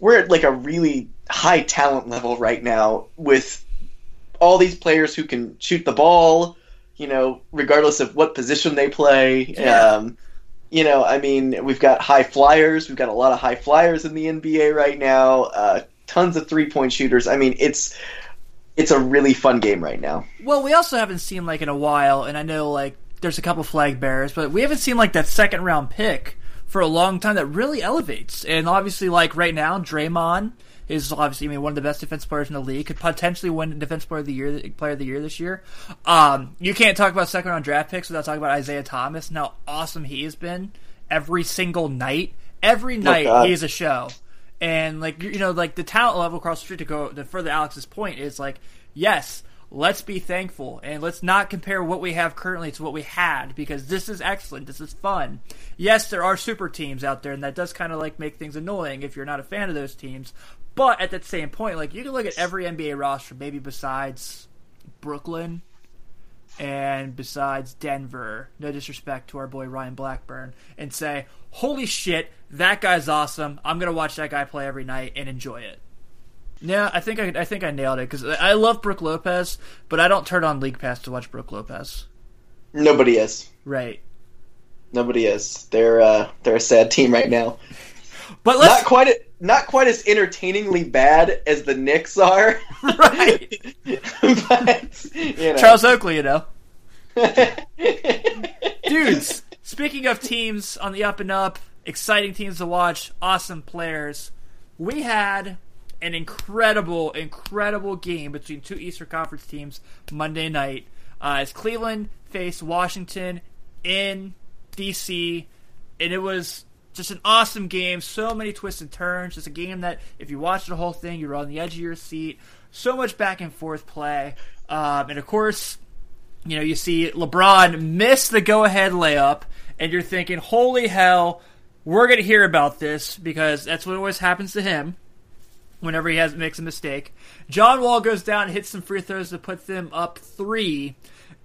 we're at like a really high talent level right now with all these players who can shoot the ball. You know, regardless of what position they play. Yeah. Um, you know, I mean, we've got high flyers. We've got a lot of high flyers in the NBA right now. Uh, tons of three point shooters. I mean, it's it's a really fun game right now. Well, we also haven't seen like in a while, and I know like there's a couple flag bearers, but we haven't seen like that second round pick for a long time that really elevates. And obviously, like right now, Draymond is obviously I mean one of the best defense players in the league, could potentially win defense player of the year, player of the year this year. Um, you can't talk about second round draft picks without talking about Isaiah Thomas and how awesome he has been every single night. Every night God. he is a show. And like you know, like the talent level across the street to go to further Alex's point is like, yes, let's be thankful and let's not compare what we have currently to what we had because this is excellent. This is fun. Yes, there are super teams out there, and that does kind of like make things annoying if you're not a fan of those teams. But at that same point, like you can look at every NBA roster, maybe besides Brooklyn and besides Denver, no disrespect to our boy Ryan Blackburn, and say, "Holy shit, that guy's awesome! I'm gonna watch that guy play every night and enjoy it." Yeah, I think I, I think I nailed it because I love Brooke Lopez, but I don't turn on League Pass to watch Brooke Lopez. Nobody is. Right, Nobody is. They're uh, they're a sad team right now. but let's Not quite not quite as entertainingly bad as the Knicks are. right. but you know, Charles Oakley, you know. Dudes, speaking of teams on the up and up, exciting teams to watch, awesome players, we had an incredible, incredible game between two Eastern Conference teams Monday night uh, as Cleveland faced Washington in DC, and it was just an awesome game. So many twists and turns. Just a game that, if you watch the whole thing, you're on the edge of your seat. So much back and forth play, um, and of course, you know you see LeBron miss the go-ahead layup, and you're thinking, "Holy hell!" We're gonna hear about this because that's what always happens to him whenever he has makes a mistake. John Wall goes down, hits some free throws to put them up three,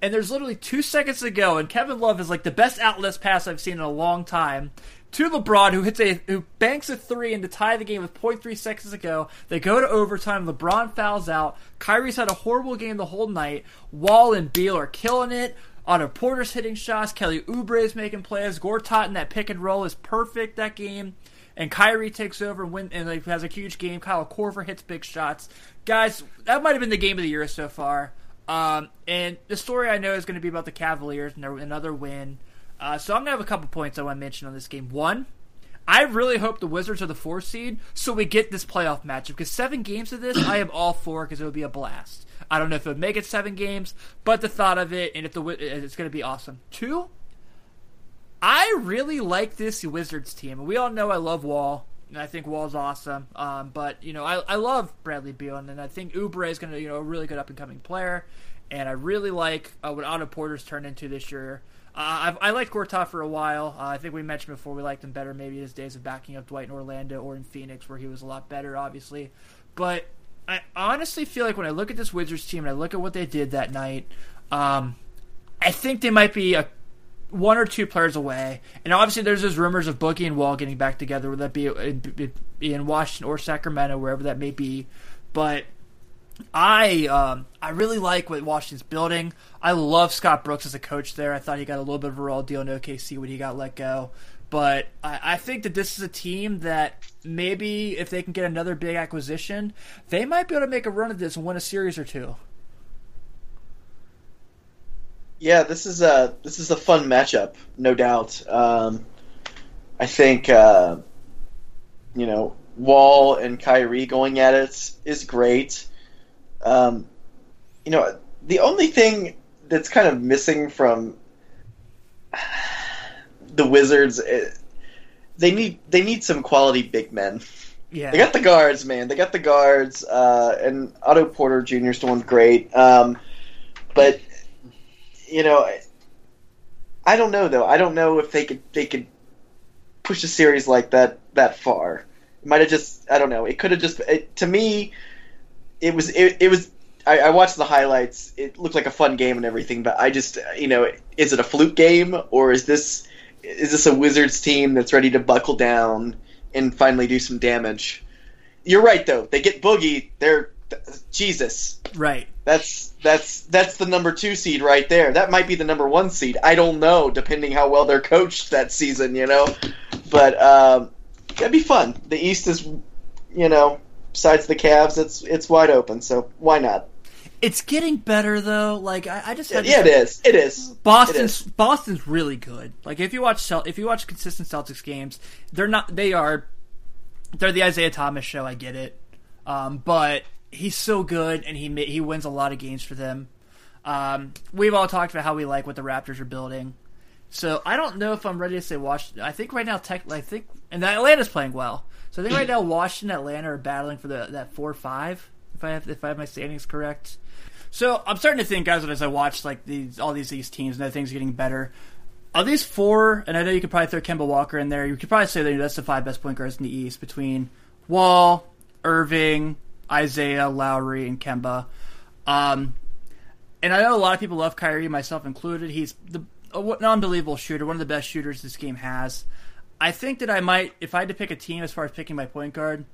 and there's literally two seconds to go, and Kevin Love is like the best outlet pass I've seen in a long time. To LeBron, who hits a who banks a three and to tie the game with 0.3 seconds to go. They go to overtime. LeBron fouls out. Kyrie's had a horrible game the whole night. Wall and Beal are killing it. Otto Porter's hitting shots. Kelly Oubre is making plays. Gortat in that pick and roll is perfect that game. And Kyrie takes over and, win, and like, has a huge game. Kyle Korver hits big shots. Guys, that might have been the game of the year so far. Um, and the story I know is going to be about the Cavaliers and another win. Uh, so I'm to have a couple points I want to mention on this game. One, I really hope the Wizards are the four seed so we get this playoff matchup because seven games of this I am all for because it would be a blast. I don't know if it would make it seven games, but the thought of it and if the it's going to be awesome. Two, I really like this Wizards team. We all know I love Wall. And I think Wall's awesome, um, but you know I, I love Bradley Beal, and I think Oubre is going to you know a really good up and coming player, and I really like uh, what Otto Porter's turned into this year. Uh, I liked Gortat for a while. Uh, I think we mentioned before we liked him better maybe his days of backing up Dwight in Orlando or in Phoenix, where he was a lot better, obviously. But I honestly feel like when I look at this Wizards team and I look at what they did that night, um, I think they might be a one or two players away. And obviously, there's those rumors of Boogie and Wall getting back together, whether that be in Washington or Sacramento, wherever that may be. But I um, I really like what Washington's building. I love Scott Brooks as a coach there. I thought he got a little bit of a raw deal in OKC when he got let go. But I, I think that this is a team that maybe if they can get another big acquisition, they might be able to make a run at this and win a series or two. Yeah, this is a this is a fun matchup, no doubt. Um, I think uh, you know Wall and Kyrie going at it is great. Um, you know, the only thing that's kind of missing from the Wizards, eh, they need they need some quality big men. Yeah, They got the guards, man. They got the guards, uh, and Otto Porter Jr. is doing great. Um, but you know, I, I don't know though. I don't know if they could they could push a series like that that far. It might have just I don't know. It could have just it, to me. It was it, it was. I, I watched the highlights. It looked like a fun game and everything, but I just you know, is it a fluke game or is this is this a Wizards team that's ready to buckle down and finally do some damage? You're right though. They get Boogie. They're Jesus. right. That's that's that's the number two seed right there. That might be the number one seed. I don't know, depending how well they're coached that season, you know. But um, that'd be fun. The East is, you know, besides the Cavs, it's it's wide open. So why not? It's getting better though. Like I, I just Yeah, had it is. It is. It Boston's is. Boston's really good. Like if you watch Cel- if you watch consistent Celtics games, they're not they are they're the Isaiah Thomas show. I get it, um, but he's so good and he he wins a lot of games for them. Um, we've all talked about how we like what the Raptors are building. So I don't know if I'm ready to say Washington. I think right now, tech, I think, and Atlanta's playing well. So I think right now Washington, Atlanta are battling for the that four five. If I have if I have my standings correct. So I'm starting to think, guys, as I watch like these all these these teams and things getting better. Of these four, and I know you could probably throw Kemba Walker in there. You could probably say that that's the five best point guards in the East between Wall, Irving, Isaiah, Lowry, and Kemba. Um, and I know a lot of people love Kyrie, myself included. He's the an unbelievable shooter, one of the best shooters this game has. I think that I might, if I had to pick a team as far as picking my point guard,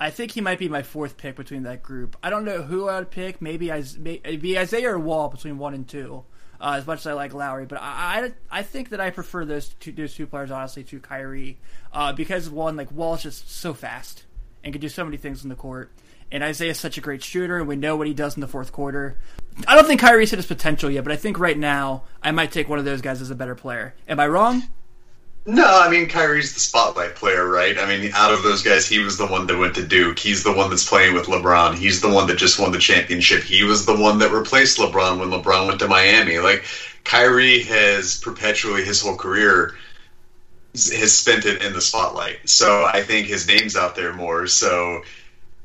I think he might be my fourth pick between that group. I don't know who I would pick. Maybe Is- may- it'd be Isaiah or Wall between one and two. Uh, as much as I like Lowry, but I, I, I think that I prefer those two those two players honestly to Kyrie uh, because one like Wall's just so fast and can do so many things in the court, and Isaiah's such a great shooter, and we know what he does in the fourth quarter. I don't think Kyrie's hit his potential yet, but I think right now I might take one of those guys as a better player. Am I wrong? No, I mean Kyrie's the spotlight player, right? I mean, out of those guys, he was the one that went to Duke. He's the one that's playing with LeBron. He's the one that just won the championship. He was the one that replaced LeBron when LeBron went to Miami. Like Kyrie has perpetually his whole career has spent it in the spotlight. So I think his name's out there more. So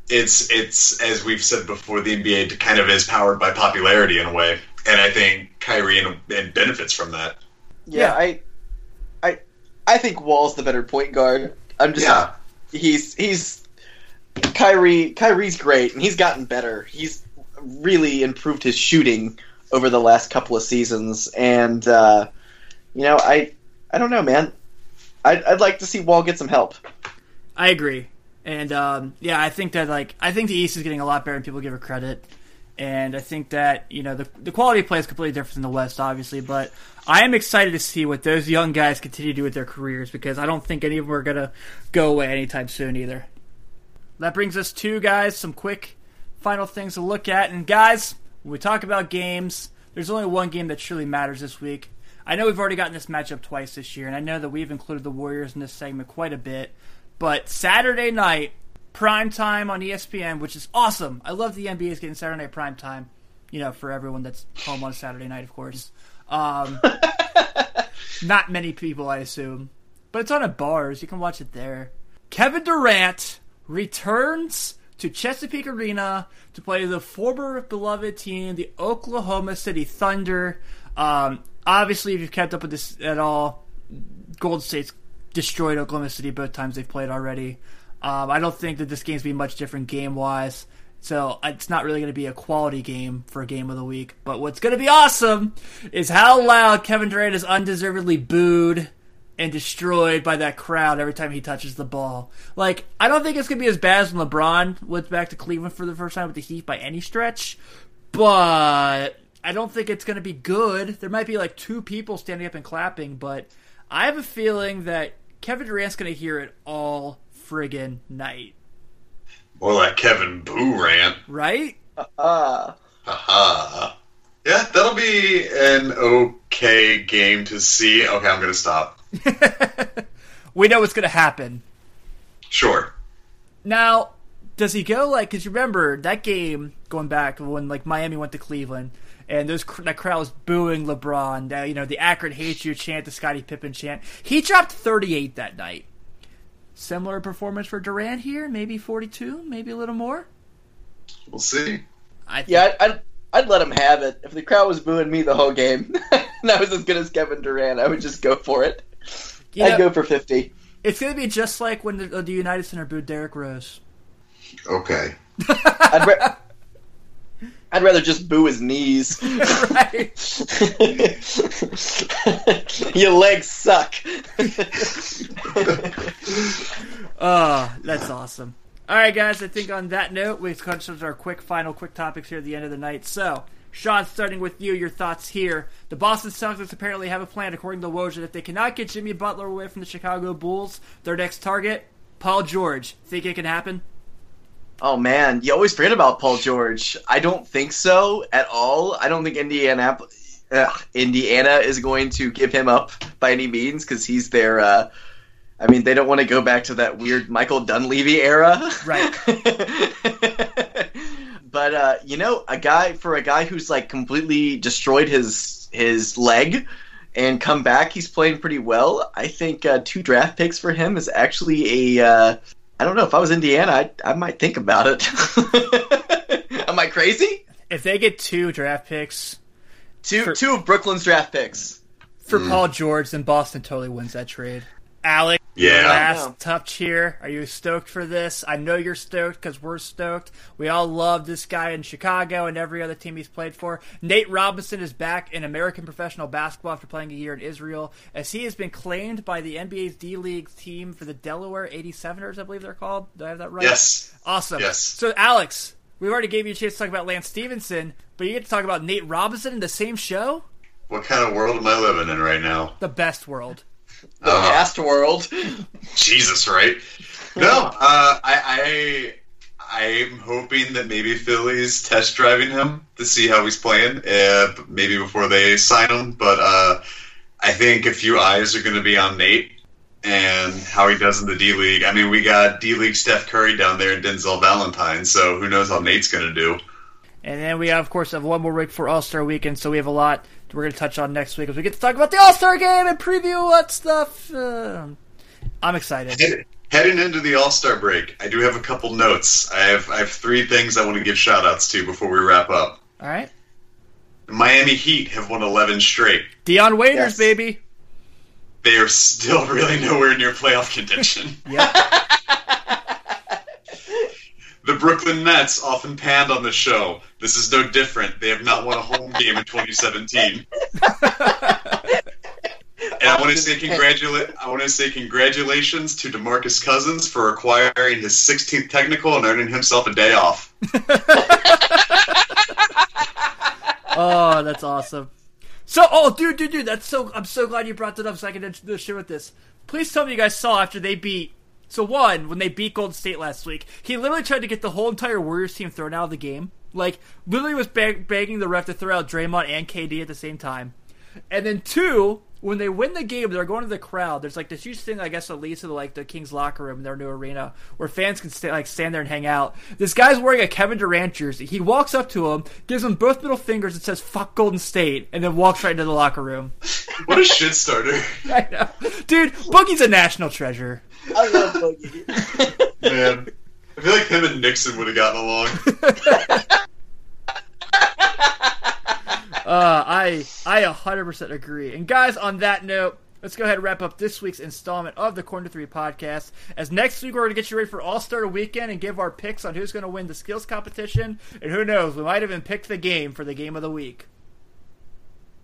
it's it's as we've said before, the NBA kind of is powered by popularity in a way, and I think Kyrie and, and benefits from that. Yeah, Yeah. I, I, I think Wall's the better point guard. I'm just, Yeah. he's he's Kyrie. Kyrie's great, and he's gotten better. He's really improved his shooting over the last couple of seasons, and uh, you know, I, I don't know, man. I'd, I'd like to see Wall get some help. I agree, and um, yeah, I think that like I think the East is getting a lot better than people give it credit, and I think that you know the the quality of play is completely different than the West, obviously, but I am excited to see what those young guys continue to do with their careers because I don't think any of them are gonna go away anytime soon either. That brings us to guys some quick final things to look at, and guys, when we talk about games, there's only one game that truly matters this week. I know we've already gotten this matchup twice this year, and I know that we've included the Warriors in this segment quite a bit. But Saturday night, prime time on ESPN, which is awesome. I love the NBA is getting Saturday night prime time. You know, for everyone that's home on Saturday night, of course. Um, not many people, I assume, but it's on at bars. You can watch it there. Kevin Durant returns to Chesapeake Arena to play the former beloved team, the Oklahoma City Thunder. Um, obviously, if you've kept up with this at all, Golden State's destroyed Oklahoma City both times they've played already. Um, I don't think that this game's be much different game wise. So it's not really going to be a quality game for game of the week. But what's going to be awesome is how loud Kevin Durant is undeservedly booed and destroyed by that crowd every time he touches the ball. Like, I don't think it's going to be as bad as when LeBron went back to Cleveland for the first time with the Heat by any stretch. But I don't think it's going to be good. There might be like two people standing up and clapping, but I have a feeling that Kevin Durant's going to hear it all friggin' night. More like Kevin Boo rant. Right? Uh, Haha. Yeah, that'll be an okay game to see. Okay, I'm gonna stop. we know what's going to happen. Sure. Now, does he go like? Because you remember that game going back when like Miami went to Cleveland, and those cr- that crowd was booing LeBron. Uh, you know the Akron hates you chant, the Scottie Pippen chant. He dropped 38 that night. Similar performance for Durant here, maybe 42, maybe a little more. We'll see. I think, yeah, I'd, I'd I'd let him have it. If the crowd was booing me the whole game, and I was as good as Kevin Durant, I would just go for it. you I'd know, go for fifty. it's going to be just like when the, uh, the United Center booed Derrick Rose. Okay. I'd, ra- I'd rather just boo his knees. right? Your legs suck. Oh, that's awesome. All right, guys. I think on that note, we've come to our quick final, quick topics here at the end of the night. So, Sean, starting with you, your thoughts here. The Boston Celtics apparently have a plan, according to Woj, that if they cannot get Jimmy Butler away from the Chicago Bulls, their next target, Paul George. Think it can happen? Oh man, you always forget about Paul George. I don't think so at all. I don't think Indiana uh, Indiana is going to give him up by any means because he's their. Uh, I mean, they don't want to go back to that weird Michael Dunleavy era, Right. but uh, you know, a guy for a guy who's like completely destroyed his his leg and come back, he's playing pretty well. I think uh, two draft picks for him is actually a. Uh, I don't know if I was Indiana, I, I might think about it. Am I crazy? If they get two draft picks Two For- two of Brooklyn's draft picks. for hmm. Paul George, then Boston totally wins that trade. Alex, Yeah. last No. tough cheer. Are you stoked for this? I know you're stoked because we're stoked. We all love this guy in Chicago and every other team he's played for. Nate Robinson is back in American professional basketball after playing a year in Israel, as he has been claimed by the NBA's D League team for the Delaware 87ers, I believe they're called. Do I have that right? Yes. Awesome. Yes. So, Alex, we already gave you a chance to talk about Lance Stephenson, but you get to talk about Nate Robinson in the same show? What kind of world am I living in right now? The best world. The Uh, past world. Jesus, right? No, uh, I, I I'm hoping that maybe Philly's test driving him to see how he's playing, uh, maybe before they sign him. But uh, I think a few eyes are going to be on Nate and how he does in the D League. I mean, we got D League Steph Curry down there and Denzel Valentine, so who knows how Nate's going to do. And then we, have, of course, have one more week for All Star Weekend, so we have a lot we're going to touch on next week as we get to talk about the All Star Game and preview what stuff. Uh, I'm excited. Heading into the All Star break, I do have a couple notes. I have I have three things I want to give shout outs to before we wrap up. All right. The Miami Heat have won 11 straight. Dion Waiters, yes. baby. They are still really nowhere near playoff contention. yep. The Brooklyn Nets, often panned on the show. This is no different. They have not won a home game in 2017. And I want to say congratulate. I want to say congratulations to Demarcus Cousins for acquiring his 16th technical and earning himself a day off. oh, that's awesome. So, oh, dude, dude, dude, that's so. I'm so glad you brought that up so I can share with this. Please tell me you guys saw after they beat. So one, when they beat Golden State last week, he literally tried to get the whole entire Warriors team thrown out of the game. Like, literally was beg- begging the ref to throw out Draymond and KD at the same time. And then two, when they win the game, they're going to the crowd. There's like this huge thing, I guess, that leads to the, like the Kings locker room in their new arena, where fans can stay, like stand there and hang out. This guy's wearing a Kevin Durant jersey. He walks up to him, gives him both middle fingers, and says "fuck Golden State," and then walks right into the locker room. What a shit starter! I know, dude. Boogie's a national treasure. I love Boogie. Man, I feel like him and Nixon would have gotten along. Uh, I I 100% agree. And guys, on that note, let's go ahead and wrap up this week's installment of the Corner Three podcast. As next week we're going to get you ready for All Star Weekend and give our picks on who's going to win the skills competition, and who knows, we might even pick the game for the game of the week.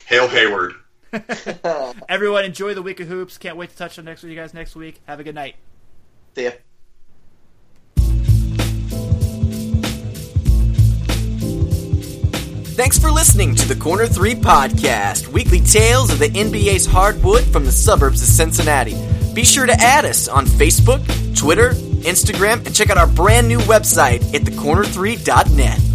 Hail Hayward. Everyone, enjoy the week of hoops. Can't wait to touch on next with you guys next week. Have a good night. See ya. Thanks for listening to the Corner 3 podcast, weekly tales of the NBA's hardwood from the suburbs of Cincinnati. Be sure to add us on Facebook, Twitter, Instagram, and check out our brand new website at thecorner3.net.